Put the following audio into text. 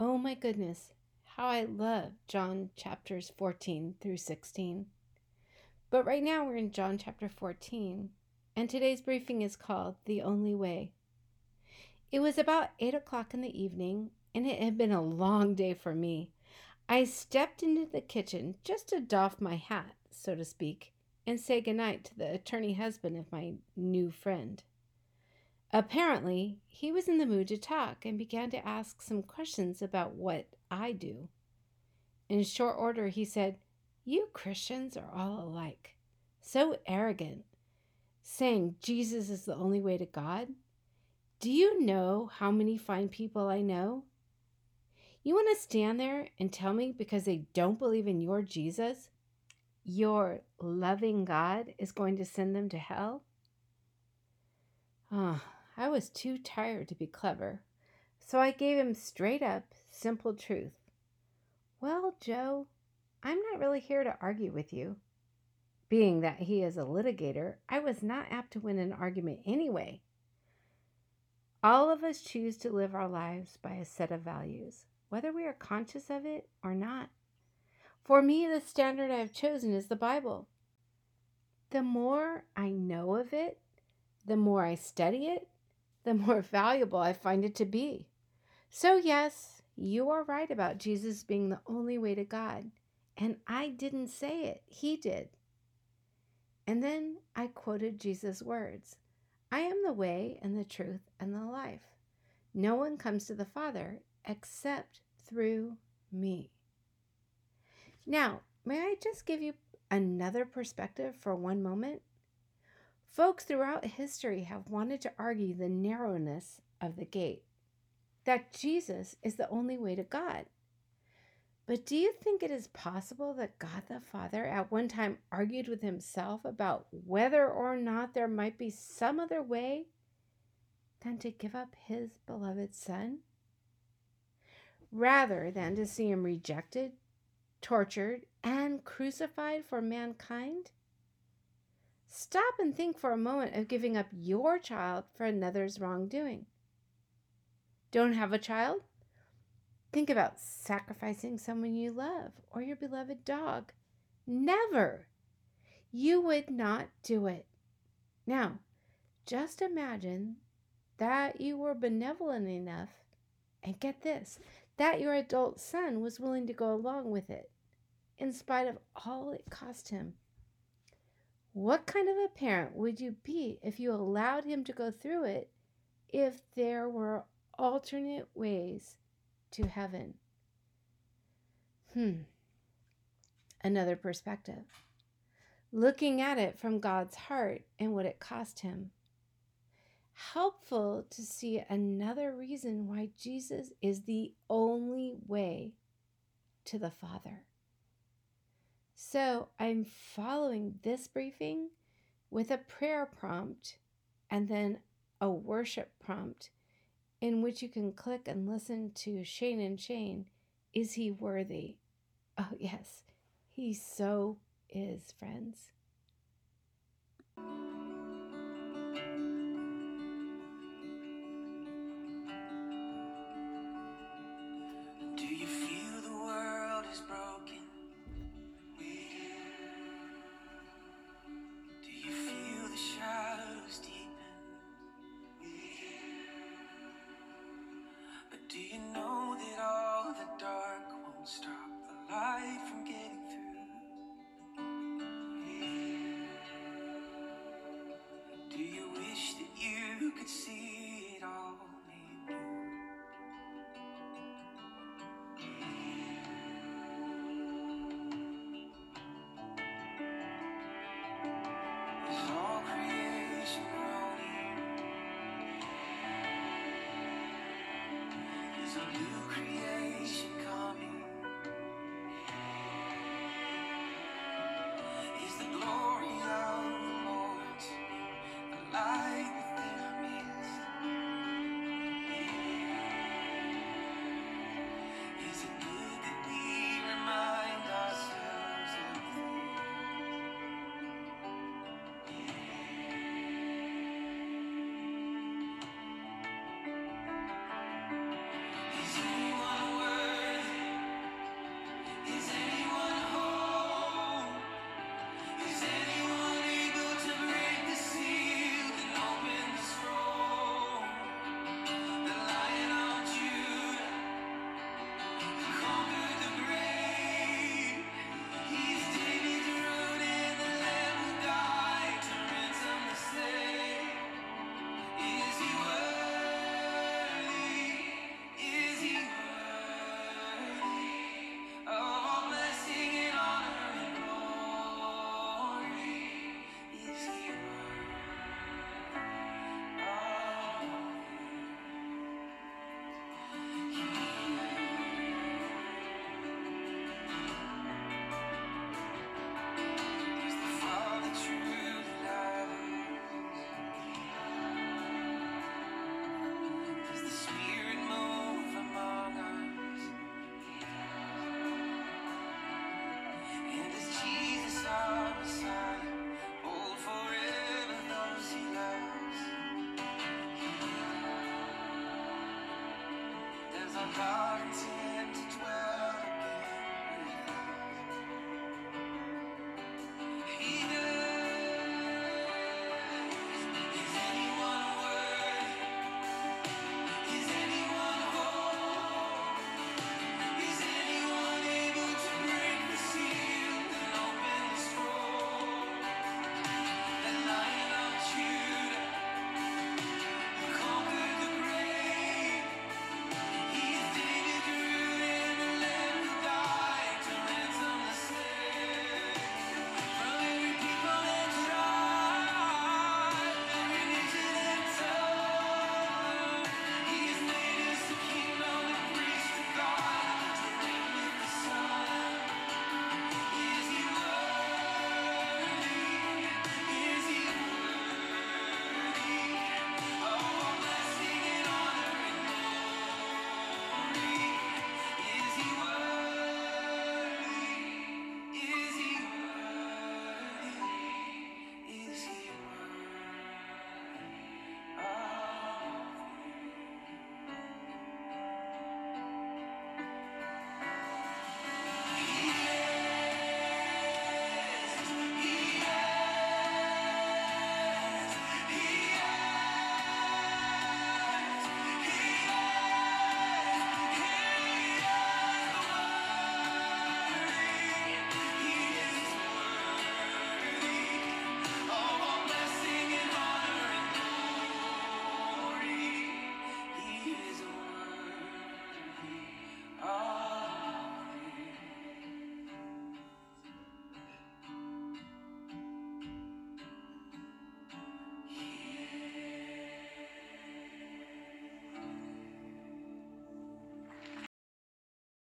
Oh my goodness, how I love John chapters 14 through 16. But right now we're in John chapter 14, and today's briefing is called The Only Way. It was about 8 o'clock in the evening, and it had been a long day for me. I stepped into the kitchen just to doff my hat, so to speak, and say goodnight to the attorney husband of my new friend. Apparently, he was in the mood to talk and began to ask some questions about what I do. In short order, he said, You Christians are all alike, so arrogant, saying Jesus is the only way to God. Do you know how many fine people I know? You want to stand there and tell me because they don't believe in your Jesus, your loving God is going to send them to hell? Ah. Oh. I was too tired to be clever, so I gave him straight up, simple truth. Well, Joe, I'm not really here to argue with you. Being that he is a litigator, I was not apt to win an argument anyway. All of us choose to live our lives by a set of values, whether we are conscious of it or not. For me, the standard I have chosen is the Bible. The more I know of it, the more I study it, the more valuable I find it to be. So, yes, you are right about Jesus being the only way to God. And I didn't say it, He did. And then I quoted Jesus' words I am the way and the truth and the life. No one comes to the Father except through me. Now, may I just give you another perspective for one moment? Folks throughout history have wanted to argue the narrowness of the gate, that Jesus is the only way to God. But do you think it is possible that God the Father at one time argued with himself about whether or not there might be some other way than to give up his beloved Son? Rather than to see him rejected, tortured, and crucified for mankind? Stop and think for a moment of giving up your child for another's wrongdoing. Don't have a child? Think about sacrificing someone you love or your beloved dog. Never! You would not do it. Now, just imagine that you were benevolent enough, and get this, that your adult son was willing to go along with it, in spite of all it cost him. What kind of a parent would you be if you allowed him to go through it if there were alternate ways to heaven? Hmm. Another perspective. Looking at it from God's heart and what it cost him. Helpful to see another reason why Jesus is the only way to the Father. So I'm following this briefing with a prayer prompt and then a worship prompt in which you can click and listen to Shane and Shane. Is he worthy? Oh, yes, he so is, friends. to new creation. Heart